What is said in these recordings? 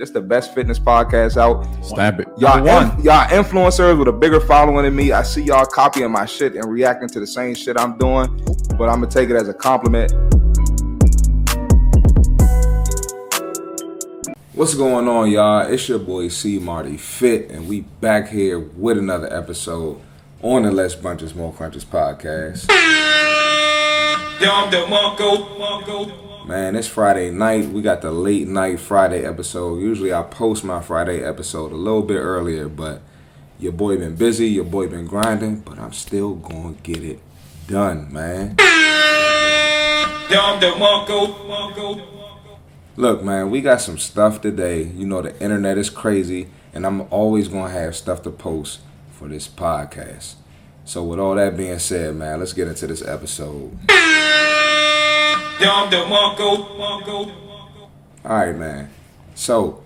This the best fitness podcast out. Stamp it. Y'all, Number one. in- y'all influencers with a bigger following than me. I see y'all copying my shit and reacting to the same shit I'm doing, but I'm gonna take it as a compliment. What's going on, y'all? It's your boy C Marty Fit, and we back here with another episode on the Less Brunches More Crunches podcast. Yum the Monko, Monko. Man, it's Friday night. We got the late night Friday episode. Usually I post my Friday episode a little bit earlier, but your boy been busy, your boy been grinding, but I'm still gonna get it done, man. Yum the Monko, Monko. Look, man, we got some stuff today. You know the internet is crazy, and I'm always gonna have stuff to post for this podcast. So with all that being said, man, let's get into this episode. Monko, Monko. All right, man. So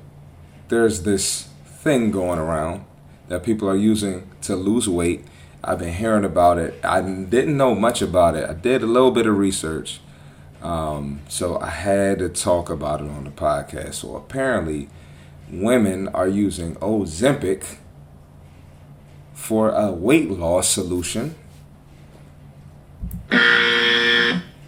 there's this thing going around that people are using to lose weight. I've been hearing about it. I didn't know much about it. I did a little bit of research. Um, so I had to talk about it on the podcast. So apparently, women are using Ozempic for a weight loss solution.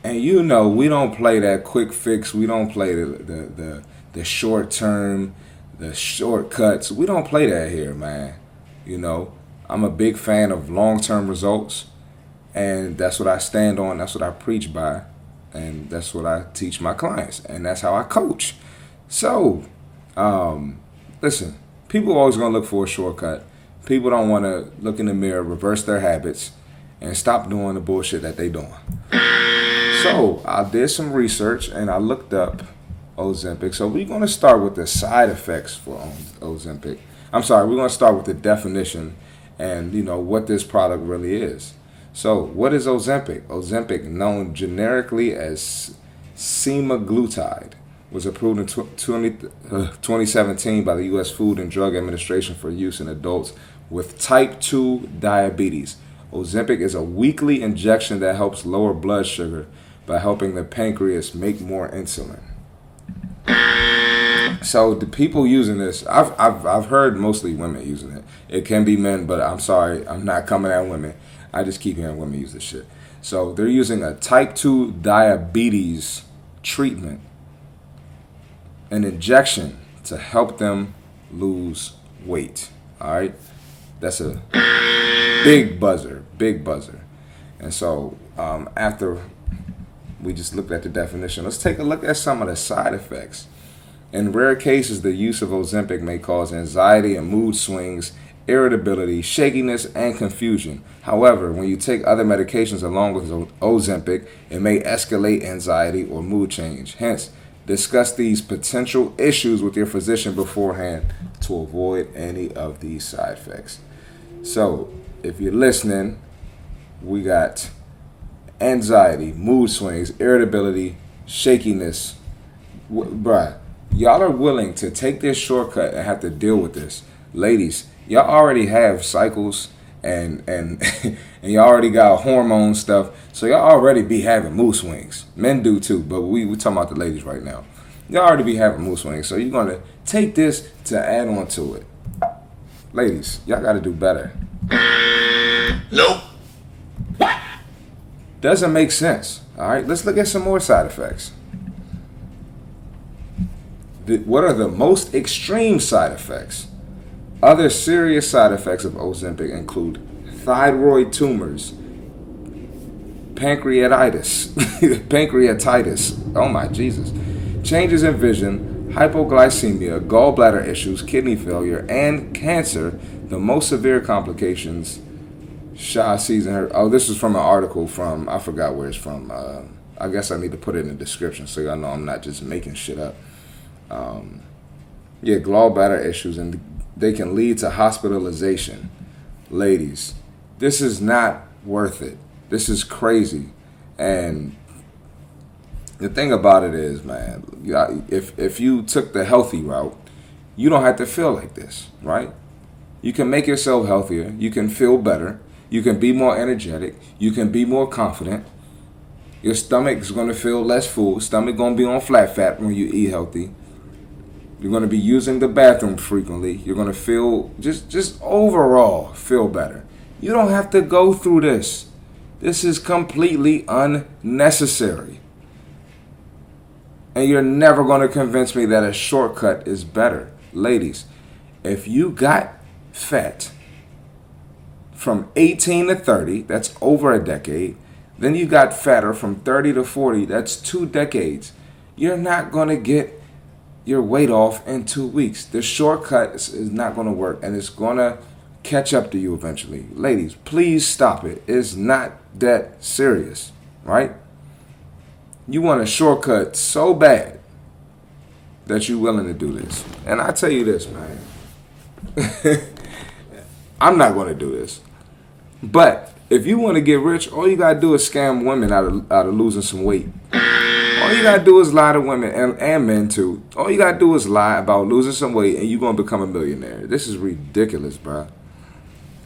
And you know, we don't play that quick fix. We don't play the the the, the short term, the shortcuts. We don't play that here, man. You know, I'm a big fan of long term results, and that's what I stand on. That's what I preach by, and that's what I teach my clients, and that's how I coach. So, um, listen, people are always gonna look for a shortcut. People don't want to look in the mirror, reverse their habits, and stop doing the bullshit that they doing. So I did some research and I looked up Ozempic. So we're going to start with the side effects for Ozempic. I'm sorry, we're going to start with the definition and you know what this product really is. So what is Ozempic? Ozempic, known generically as semaglutide, was approved in 20, uh, 2017 by the U.S. Food and Drug Administration for use in adults with type 2 diabetes. Ozempic is a weekly injection that helps lower blood sugar by helping the pancreas make more insulin. So the people using this, I've, I've I've heard mostly women using it. It can be men, but I'm sorry, I'm not coming at women. I just keep hearing women use this shit. So they're using a type two diabetes treatment, an injection to help them lose weight. All right, that's a big buzzer, big buzzer. And so um, after we just looked at the definition, let's take a look at some of the side effects. In rare cases, the use of Ozempic may cause anxiety and mood swings, irritability, shakiness, and confusion. However, when you take other medications along with Ozempic, it may escalate anxiety or mood change. Hence, discuss these potential issues with your physician beforehand to avoid any of these side effects. So, if you're listening, we got anxiety, mood swings, irritability, shakiness. W- bruh, y'all are willing to take this shortcut and have to deal with this. Ladies, y'all already have cycles and and and y'all already got hormone stuff, so y'all already be having mood swings. Men do too, but we we talking about the ladies right now. Y'all already be having mood swings, so you're gonna take this to add on to it. Ladies, y'all gotta do better. Nope. Doesn't make sense. All right, let's look at some more side effects. The- what are the most extreme side effects? Other serious side effects of Ozempic include thyroid tumors, pancreatitis, pancreatitis. Oh my Jesus! Changes in vision, hypoglycemia, gallbladder issues, kidney failure, and cancer. The most severe complications Shah sees her. Oh, this is from an article from I forgot where it's from. Uh, I guess I need to put it in the description so y'all know I'm not just making shit up. Um, yeah, gallbladder issues and they can lead to hospitalization. Ladies, this is not worth it. This is crazy, and the thing about it is, man, if if you took the healthy route, you don't have to feel like this, right? You can make yourself healthier. You can feel better. You can be more energetic. You can be more confident. Your stomach is going to feel less full. Stomach going to be on flat fat when you eat healthy. You're going to be using the bathroom frequently. You're going to feel just just overall feel better. You don't have to go through this. This is completely unnecessary. And you're never going to convince me that a shortcut is better. Ladies, if you got fat from 18 to 30, that's over a decade. Then you got fatter from 30 to 40, that's two decades. You're not going to get your weight off in two weeks. The shortcut is, not going to work and it's going to catch up to you eventually. Ladies, please stop it. It's not that serious, right? You want a shortcut so bad that you're willing to do this. And I tell you this, man. I'm not going to do this. But if you want to get rich, all you got to do is scam women out of, out of losing some weight. All you got to do is lie to women and, and men too. All you got to do is lie about losing some weight and you're to become a millionaire. This is ridiculous, bro.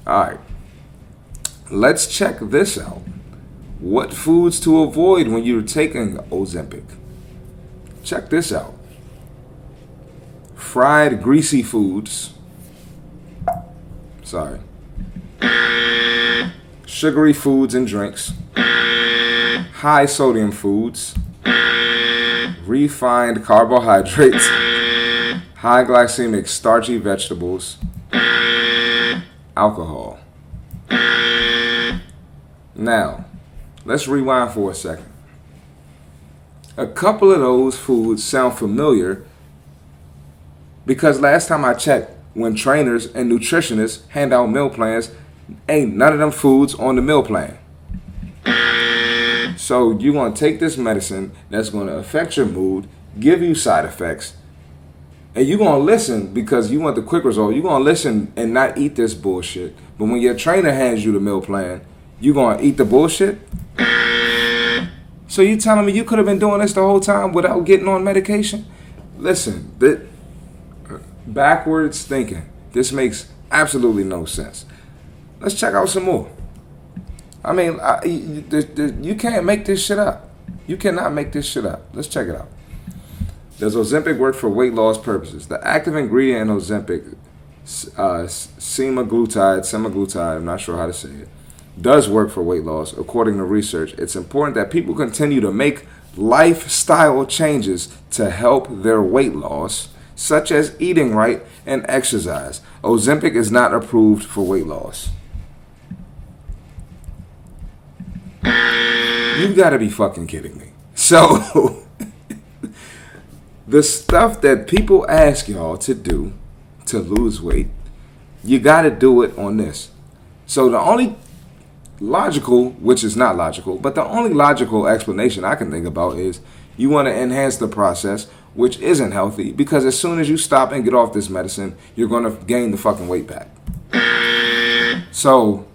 All right. Let's check this out. What foods to avoid when you're taking Ozempic? Check this out. Fried, greasy foods. Sorry. Sugary foods and drinks. High sodium foods. Refined carbohydrates. High glycemic starchy vegetables. Alcohol. Now, let's rewind for a second. A couple of those foods sound familiar because last time I checked, when trainers and nutritionists hand out meal plans, ain't none of them foods on the meal plan. So you're gonna take this medicine that's gonna affect your mood, give you side effects, and you're gonna listen because you want the quick result. You're gonna listen and not eat this bullshit. But when your trainer hands you the meal plan, you gonna eat the bullshit? So you telling me you could have been doing this the whole time without getting on medication? Listen, that uh, backwards thinking. This makes absolutely no sense. Let's check out some more. I mean, I, you, you can't make this shit up. You cannot make this shit up. Let's check it out. Does Ozempic work for weight loss purposes? The active ingredient in Ozempic, uh, semaglutide, semaglutide, I'm not sure how to say it, does work for weight loss. According to research, it's important that people continue to make lifestyle changes to help their weight loss, such as eating right and exercise. Ozempic is not approved for weight loss. You gotta be fucking kidding me. So, the stuff that people ask y'all to do to lose weight, you gotta do it on this. So, the only logical, which is not logical, but the only logical explanation I can think about is you want to enhance the process, which isn't healthy because as soon as you stop and get off this medicine, you're going to gain the fucking weight back. So,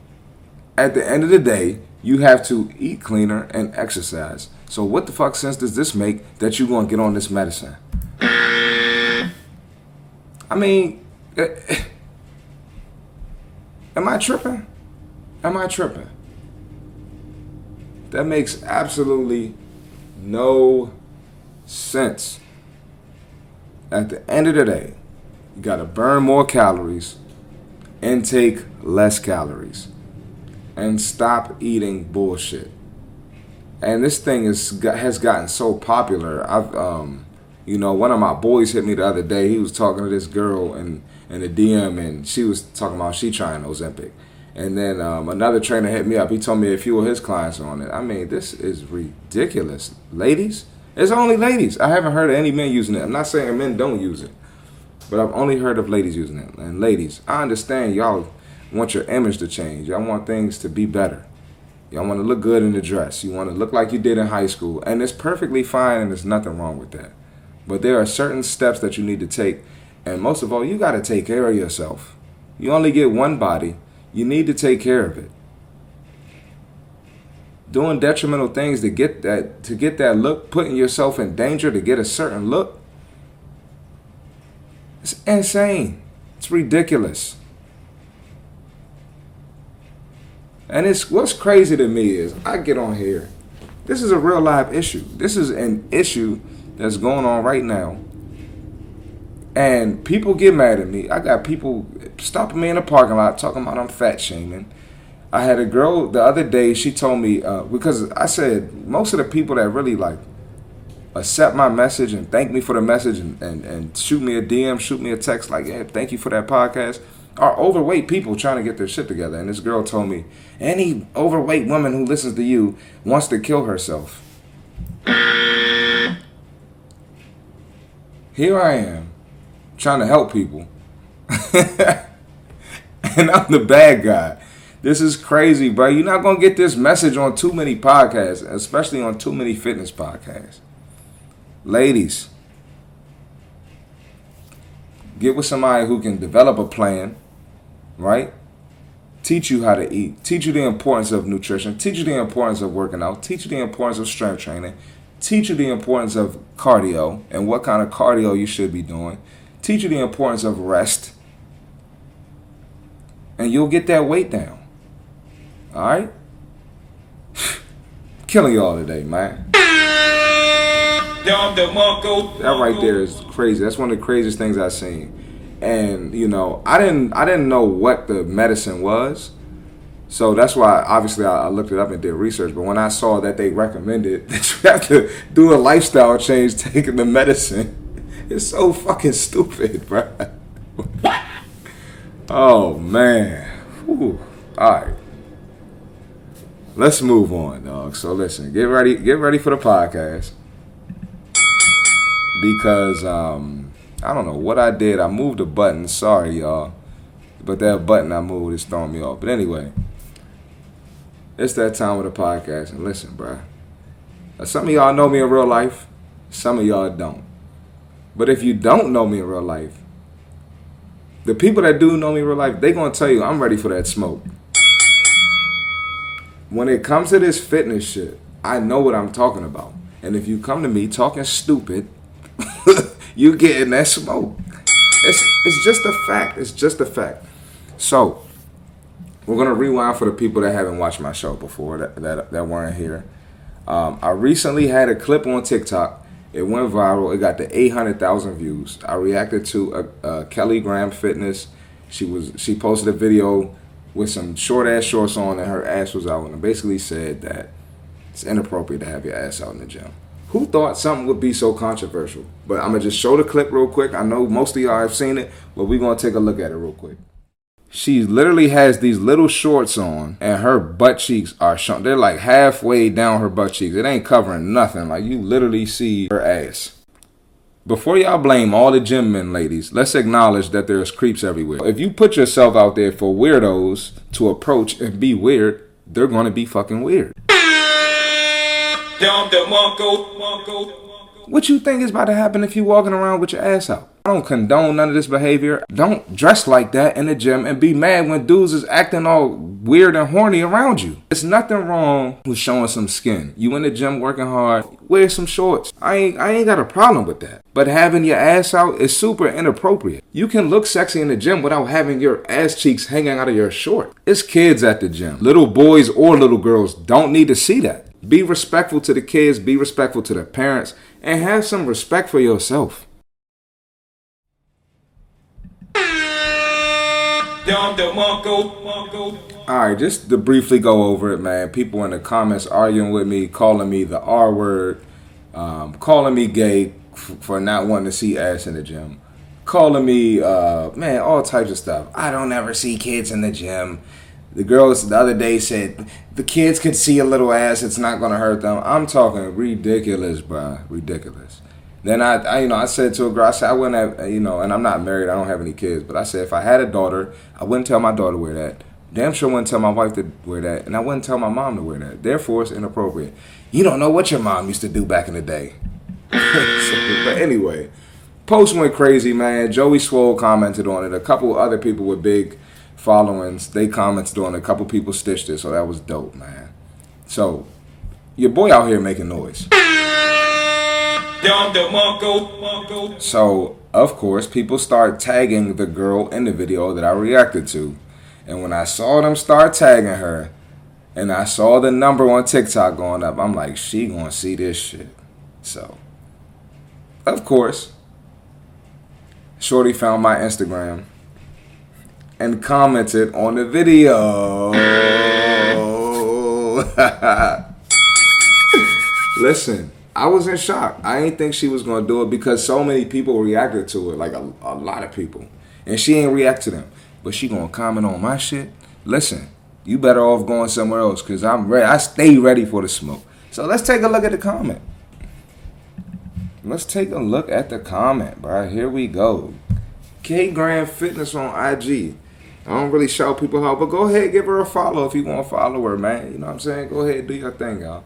at the end of the day, you have to eat cleaner and exercise. So, what the fuck sense does this make that you're to get on this medicine? I mean, eh, eh. am I tripping? Am I tripping? That makes absolutely no sense. At the end of the day, you got to burn more calories, intake less calories, and stop eating bullshit. And this thing is has gotten so popular. I've um, you know, one of my boys hit me the other day. He was talking to this girl in in the DM, and she was talking about she trying Ozempic. And then um, another trainer hit me up. He told me a few of his clients are on it. I mean, this is ridiculous. Ladies, it's only ladies. I haven't heard of any men using it. I'm not saying men don't use it, but I've only heard of ladies using it. And ladies, I understand y'all want your image to change. Y'all want things to be better. Y'all want to look good in the dress. You want to look like you did in high school. And it's perfectly fine and there's nothing wrong with that. But there are certain steps that you need to take. And most of all, you got to take care of yourself. You only get one body you need to take care of it. Doing detrimental things to get that to get that look, putting yourself in danger to get a certain look. It's insane. It's ridiculous. And it's what's crazy to me is I get on here. This is a real live issue. This is an issue that's going on right now And people get mad at me. I got people stopping me in the parking lot talking about I'm fat shaming. I had a girl the other day. She told me uh, because I said most of the people that really like accept my message and thank me for the message and, and, and shoot me a DM, shoot me a text like, "Yeah, thank you for that podcast." Are overweight people trying to get their shit together. And this girl told me any overweight woman who listens to you wants to kill herself. Here I am trying to help people. and I'm the bad guy. This is crazy, bro. You're not going to get this message on too many podcasts, especially on too many fitness podcasts. Ladies, get with somebody who can develop a plan, right? Teach you how to eat, teach you the importance of nutrition, teach you the importance of working out, teach you the importance of strength training, teach you the importance of cardio and what kind of cardio you should be doing, teach you the importance of rest, and you'll get that weight down. All right? Killing y'all today, man. That right there is crazy. That's one of the craziest things I've seen. And you know, I didn't I didn't know what the medicine was. So that's why obviously I, I looked it up and did research. But when I saw that they recommended that you have to do a lifestyle change taking the medicine, it's so fucking stupid, bro. oh man. Whew. All right. Let's move on, dog. So listen, get ready, get ready for the podcast because um, I don't know what I did. I moved a button. Sorry, y'all, but that button I moved is throwing me off. But anyway, it's that time with the podcast. And listen, bruh. Some of y'all know me in real life. Some of y'all don't. But if you don't know me in real life, the people that do know me in real life, they gonna tell you I'm ready for that smoke. When it comes to this fitness shit, I know what I'm talking about. And if you come to me talking stupid, you getting that smoke. It's it's just a fact. It's just a fact. So we're gonna rewind for the people that haven't watched my show before that that, that weren't here. Um, I recently had a clip on TikTok. It went viral. It got to 800,000 views. I reacted to a, a Kelly Graham Fitness. She was she posted a video with some short ass shorts on and her ass was out and basically said that it's inappropriate to have your ass out in the gym. Who thought something would be so controversial? But I'm gonna just show the clip real quick. I know most of y'all have seen it, but we're gonna take a look at it real quick. She literally has these little shorts on, and her butt cheeks are shown. They're like halfway down her butt cheeks. It ain't covering nothing. Like you literally see her ass. Before y'all blame all the gym men, ladies, let's acknowledge that there's creeps everywhere. If you put yourself out there for weirdos to approach and be weird, they're gonna be fucking weird. What you think is about to happen if you walking around with your ass out? I don't condone none of this behavior. Don't dress like that in the gym and be mad when dudes is acting all weird and horny around you. There's nothing wrong with showing some skin. You in the gym working hard, wear some shorts. I ain't I ain't got a problem with that. But having your ass out is super inappropriate. You can look sexy in the gym without having your ass cheeks hanging out of your short. It's kids at the gym. Little boys or little girls don't need to see that. Be respectful to the kids, be respectful to the parents, and have some respect for yourself. Dom DeMarco. Marco. All right, just to briefly go over it, man. People in the comments arguing with me, calling me the R word, um, calling me gay f- for not wanting to see ass in the gym, calling me, uh, man, all types of stuff. I don't ever see kids in the gym. The girls the other day said the kids could see a little ass; it's not gonna hurt them. I'm talking ridiculous, bro, ridiculous. Then I, I, you know, I said to a girl, I said I wouldn't have, you know, and I'm not married, I don't have any kids, but I said if I had a daughter, I wouldn't tell my daughter to wear that. Damn sure wouldn't tell my wife to wear that, and I wouldn't tell my mom to wear that. Therefore, it's inappropriate. You don't know what your mom used to do back in the day. But anyway, post went crazy, man. Joey Swole commented on it. A couple other people with big followings, they commented on. A couple people stitched it, so that was dope, man. So, your boy out here making noise. Dom DeMarco. Marco. So, of course, people start tagging the girl in the video that I reacted to. And when I saw them start tagging her, and I saw the number on TikTok going up, I'm like, she gonna see this shit. So, of course, Shorty found my Instagram and commented on the video. Listen, I was in shock. I didn't think she was gonna do it because so many people reacted to it, like a, a lot of people, and she ain't react to them. But she gonna comment on my shit. Listen, you better off going somewhere else because I'm ready. I stay ready for the smoke. So let's take a look at the comment. Let's take a look at the comment, bro. Here we go. K Graham Fitness on IG. I don't really show people how, but go ahead, give her a follow if you want to follow her, man. You know what I'm saying? Go ahead, do your thing, y'all.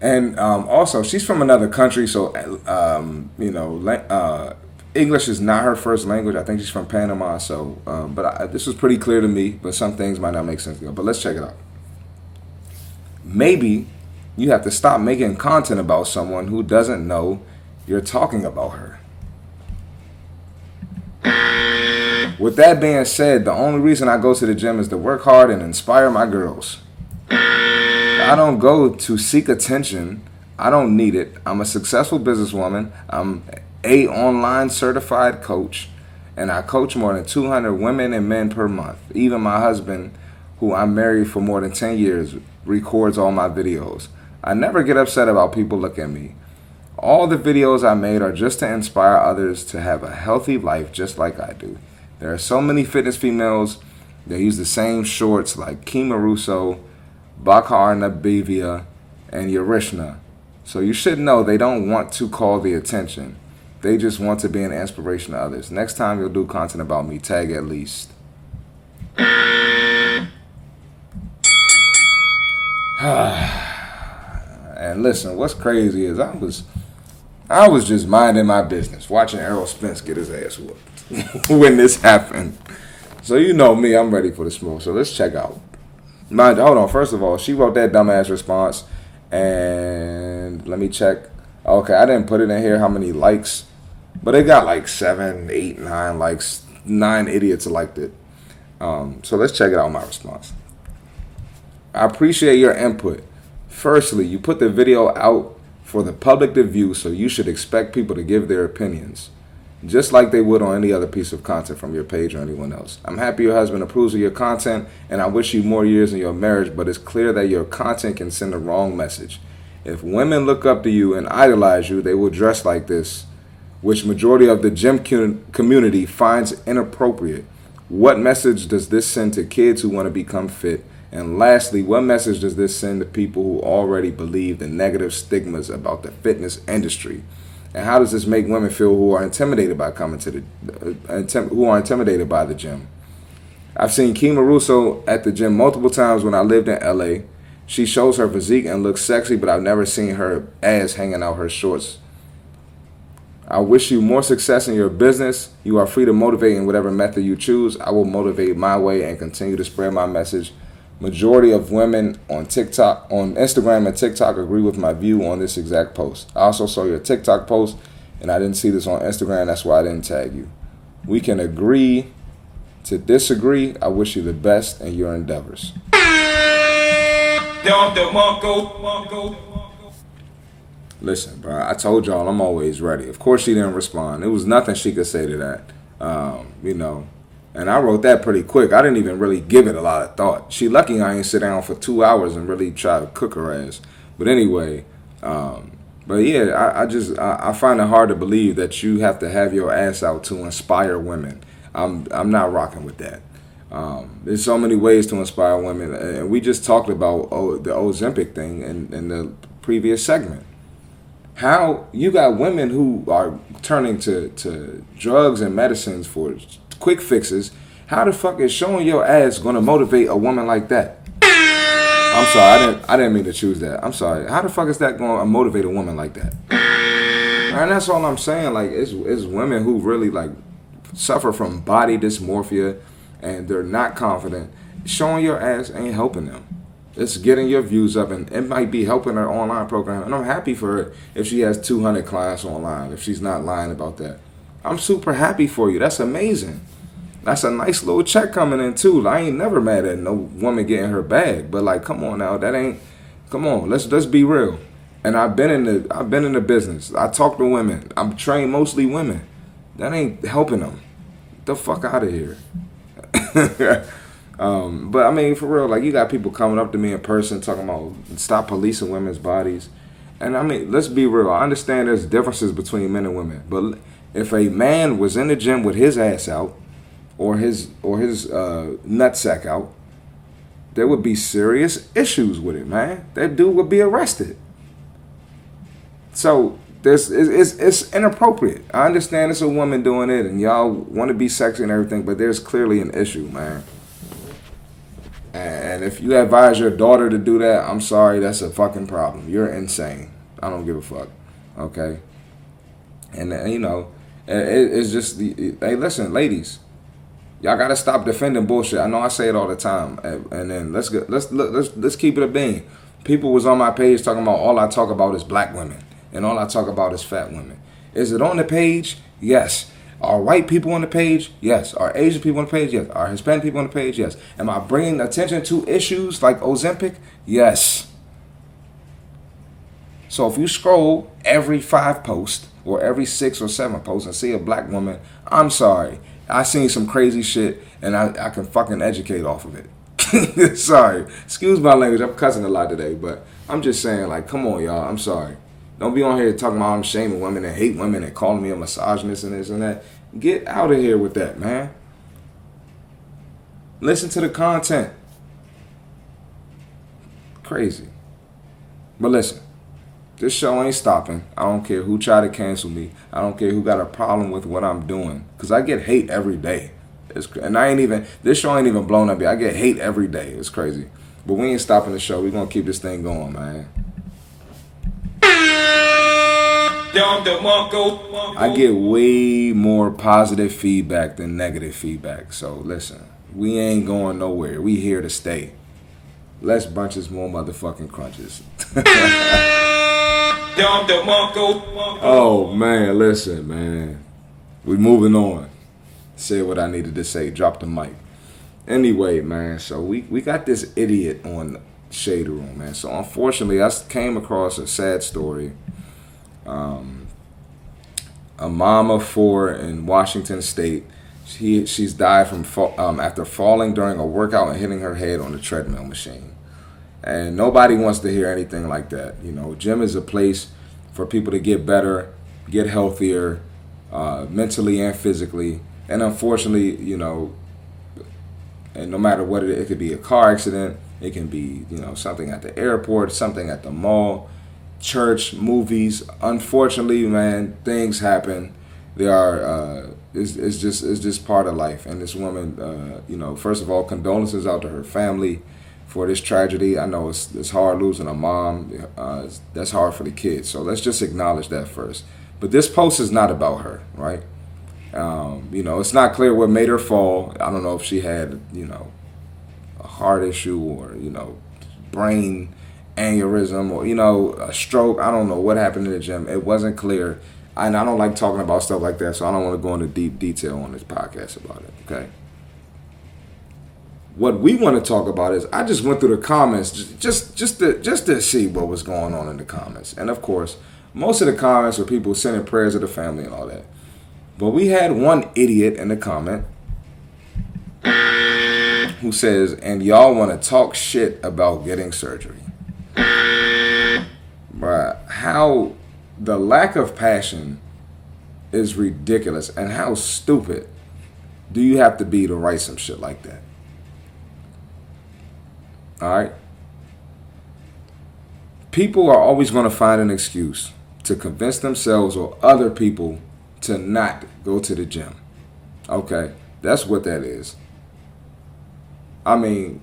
And um, also, she's from another country, so um, you know, uh, English is not her first language. I think she's from Panama, so. Um, but I, this was pretty clear to me. But some things might not make sense. But let's check it out. Maybe you have to stop making content about someone who doesn't know you're talking about her. With that being said, the only reason I go to the gym is to work hard and inspire my girls. I don't go to seek attention. I don't need it. I'm a successful businesswoman. I'm a online certified coach and I coach more than 200 women and men per month. Even my husband, who I'm married for more than 10 years, records all my videos. I never get upset about people looking at me. All the videos I made are just to inspire others to have a healthy life just like I do. There are so many fitness females that use the same shorts like Kima Russo, Bakhar Nabieva, and Yarishna. So you should know they don't want to call the attention. They just want to be an inspiration to others. Next time you'll do content about me, tag at least. and listen, what's crazy is I was I was just minding my business, watching Errol Spence get his ass whooped when this happened. So you know me, I'm ready for the smoke. So let's check out. Mind, hold on. First of all, she wrote that dumbass response, and let me check. Okay, I didn't put it in here how many likes, but it got like seven, eight, nine likes. Nine idiots liked it. Um, so let's check it out. My response. I appreciate your input. Firstly, you put the video out for the public to view, so you should expect people to give their opinions, just like they would on any other piece of content from your page or anyone else. I'm happy your husband approves of your content, and I wish you more years in your marriage, but it's clear that your content can send the wrong message. If women look up to you and idolize you, they will dress like this, which majority of the gym community finds inappropriate. What message does this send to kids who want to become fit? And lastly, what message does this send to people who already believe the negative stigmas about the fitness industry? And how does this make women feel who are intimidated by coming to the uh, who are intimidated by the gym? I've seen Kima Russo at the gym multiple times when I lived in LA. She shows her physique and looks sexy, but I've never seen her ass hanging out her shorts. I wish you more success in your business. You are free to motivate in whatever method you choose. I will motivate my way and continue to spread my message Majority of women on TikTok, on Instagram and TikTok agree with my view on this exact post. I also saw your TikTok post and I didn't see this on Instagram. That's why I didn't tag you. We can agree to disagree. I wish you the best in your endeavors. Listen, bro, I told y'all I'm always ready. Of course, she didn't respond. It was nothing she could say to that. Um, you know, and I wrote that pretty quick. I didn't even really give it a lot of thought. She lucky I ain't sit down for two hours and really try to cook her ass. But anyway, um, but yeah, I, I just I, I, find it hard to believe that you have to have your ass out to inspire women. I'm I'm not rocking with that. Um, there's so many ways to inspire women, and we just talked about oh, the Ozempic thing in, in the previous segment. How you got women who are turning to, to drugs and medicines for quick fixes. How the fuck is showing your ass gonna motivate a woman like that? I'm sorry, I didn't I didn't mean to choose that. I'm sorry. How the fuck is that gonna motivate a woman like that? And that's all I'm saying. Like it's it's women who really like suffer from body dysmorphia and they're not confident. Showing your ass ain't helping them. It's getting your views up and it might be helping her online program. And I'm happy for her if she has 200 clients online, if she's not lying about that. I'm super happy for you. That's amazing. That's a nice little check coming in too. I ain't never mad at no woman getting her bag, but like, come on now, that ain't. Come on, let's let's be real. And I've been in the I've been in the business. I talk to women. I'm trained mostly women. That ain't helping them. The fuck out of here. um, but I mean, for real, like you got people coming up to me in person talking about stop policing women's bodies. And I mean, let's be real. I understand there's differences between men and women, but if a man was in the gym with his ass out, or his or his uh, nutsack out, there would be serious issues with it, man. That dude would be arrested. So this is it's, it's inappropriate. I understand it's a woman doing it, and y'all want to be sexy and everything, but there's clearly an issue, man. And if you advise your daughter to do that, I'm sorry, that's a fucking problem. You're insane. I don't give a fuck. Okay. And you know, it, it's just the hey, listen, ladies, y'all gotta stop defending bullshit. I know I say it all the time, and, then let's get let's let's let's keep it a bean. People was on my page talking about all I talk about is black women, and all I talk about is fat women. Is it on the page? Yes. Are white people on the page? Yes. Are Asian people on the page? Yes. Are Hispanic people on the page? Yes. Am I bringing attention to issues like Ozempic? Yes. So if you scroll every five posts or every six or seven posts and see a black woman, I'm sorry. I seen some crazy shit and I, I can fucking educate off of it. sorry. Excuse my language. I'm cussing a lot today, but I'm just saying, like, come on, y'all. I'm sorry. Don't be on here talking about I'm shaming women and hate women and calling me a misogynist and this and that. Get out of here with that, man. Listen to the content. Crazy. But listen, this show ain't stopping. I don't care who try to cancel me. I don't care who got a problem with what I'm doing. Cause I get hate every day. It's, and I ain't even this show ain't even blown up yet. I get hate every day. It's crazy. But we ain't stopping the show. we gonna keep this thing going, man. I get way more positive feedback than negative feedback. So listen, we ain't going nowhere. We here to stay. Less brunches, more motherfucking crunches. oh man, listen, man. We moving on. Said what I needed to say. Drop the mic. Anyway, man. So we we got this idiot on Shade Room, man. So unfortunately, I came across a sad story. Um, a mom of four in Washington State. She she's died from um, after falling during a workout and hitting her head on the treadmill machine. And nobody wants to hear anything like that. You know, gym is a place for people to get better, get healthier, uh, mentally and physically. And unfortunately, you know, and no matter what it, it could be a car accident, it can be you know something at the airport, something at the mall, church, movies. Unfortunately, man, things happen. They are. Uh, it's, it's just it's just part of life. And this woman, uh, you know, first of all, condolences out to her family for this tragedy. I know it's, it's hard losing a mom. Uh, that's hard for the kids. So let's just acknowledge that first. But this post is not about her, right? Um, you know, it's not clear what made her fall. I don't know if she had, you know, a heart issue or, you know, brain aneurysm or, you know, a stroke. I don't know what happened in the gym. It wasn't clear. And I don't like talking about stuff like that, so I don't want to go into deep detail on this podcast about it, okay? What we want to talk about is I just went through the comments just just just to just to see what was going on in the comments. And of course, most of the comments were people sending prayers to the family and all that. But we had one idiot in the comment who says, and y'all want to talk shit about getting surgery. Bruh, how the lack of passion is ridiculous and how stupid do you have to be to write some shit like that? All right? People are always going to find an excuse to convince themselves or other people to not go to the gym. Okay? That's what that is. I mean,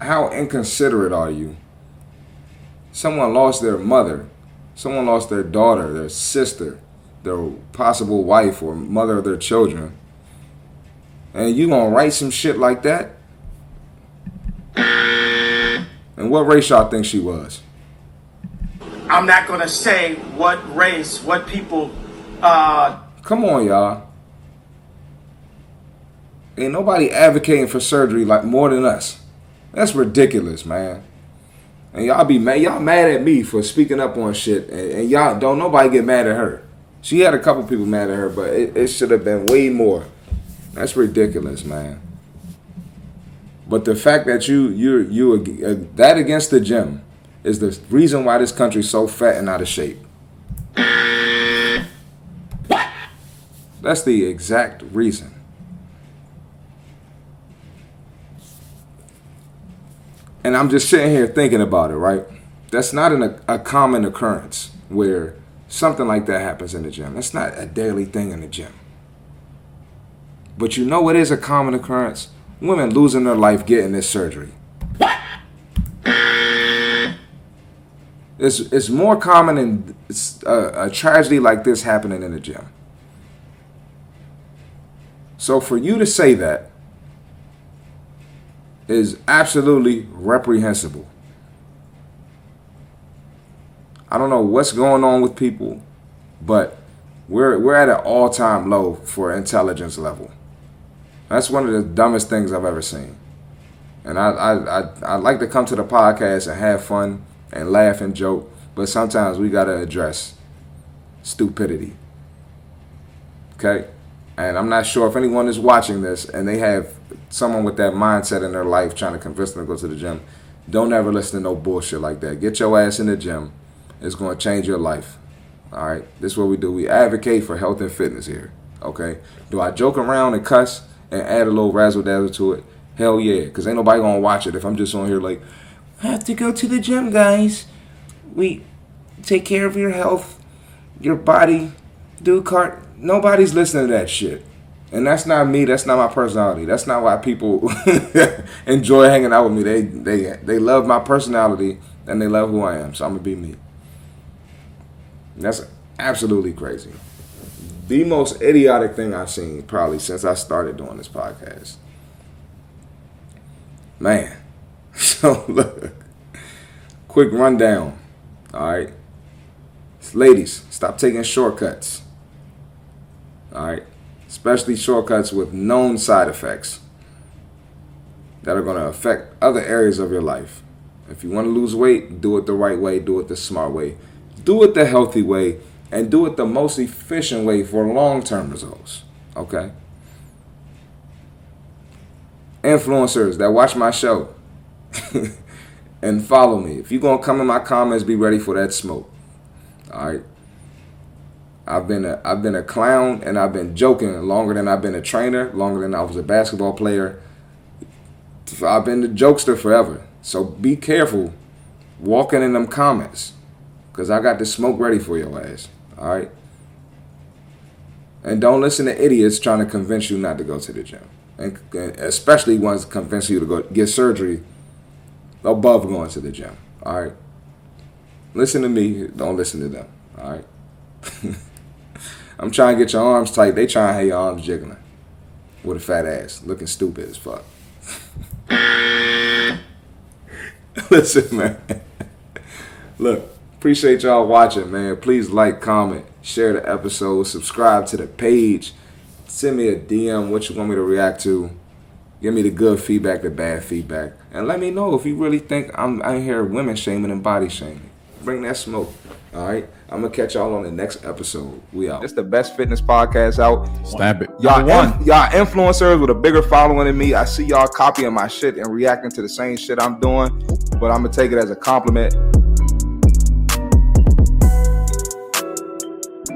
how inconsiderate are you? Someone lost their mother, someone lost their daughter, their sister, their possible wife or mother of their children. And you gonna write some shit like that? And what race y'all think she was? I'm not gonna say what race, what people. Uh... Come on, y'all. Ain't nobody advocating for surgery like more than us. That's ridiculous, man. And y'all be mad. Y'all mad at me for speaking up on shit, and, and y'all don't nobody get mad at her. She had a couple people mad at her, but it, it should have been way more. That's ridiculous, man. But the fact that you you you uh, that against the gym is the reason why this country's so fat and out of shape. That's the exact reason. And I'm just sitting here thinking about it, right? That's not an, a common occurrence where something like that happens in the gym. That's not a daily thing in the gym. But you know what is a common occurrence? Women losing their life getting this surgery. It's, it's more common in a, uh, a tragedy like this happening in the gym. So for you to say that is absolutely reprehensible. I don't know what's going on with people, but we're we're at an all-time low for intelligence level. That's one of the dumbest things I've ever seen. And I I, I, I like to come to the podcast and have fun and laugh and joke, but sometimes we gotta address stupidity. Okay? And I'm not sure if anyone is watching this and they have someone with that mindset in their life trying to convince them to go to the gym. Don't ever listen to no bullshit like that. Get your ass in the gym. It's going to change your life. All right? This is what we do. We advocate for health and fitness here. Okay? Do I joke around and cuss and add a little razzle dazzle to it? Hell yeah. Because ain't nobody to watch it if I'm just on here like, I have to go to the gym, guys. We take care of your health, your body, do cart. Nobody's listening to that shit. And that's not me. That's not my personality. That's not why people enjoy hanging out with me. They they they love my personality and they love who I am. So I'm gonna be me. That's absolutely crazy. The most idiotic thing I've seen probably since I started doing this podcast. Man. So look. Quick rundown. All right. Ladies, stop taking shortcuts. All right especially shortcuts with known side effects that are going to affect other areas of your life. If you want to lose weight, do it the right way, do it the smart way, do it the healthy way, and do it the most efficient way for long term results. Okay? Influencers that watch my show and follow me. If you're going to come in my comments, be ready for that smoke. All right? I've been a I've been a clown and I've been joking longer than I've been a trainer, longer than I was a basketball player. I've been the jokester forever. So be careful walking in them comments. Cause I got the smoke ready for your ass. Alright? And don't listen to idiots trying to convince you not to go to the gym. And especially ones convincing you to go get surgery above going to the gym. Alright? Listen to me, don't listen to them. Alright? I'm trying to get your arms tight. They trying to have your arms jiggling with a fat ass, looking stupid as fuck. Listen, man. Look, appreciate y'all watching, man. Please like, comment, share the episode, subscribe to the page, send me a DM what you want me to react to. Give me the good feedback, the bad feedback, and let me know if you really think I'm I hear women shaming and body shaming. Bring that smoke. All right. I'm gonna catch y'all on the next episode. We out. It's the best fitness podcast out. Stab it. Y'all, in, y'all influencers with a bigger following than me. I see y'all copying my shit and reacting to the same shit I'm doing, but I'm gonna take it as a compliment.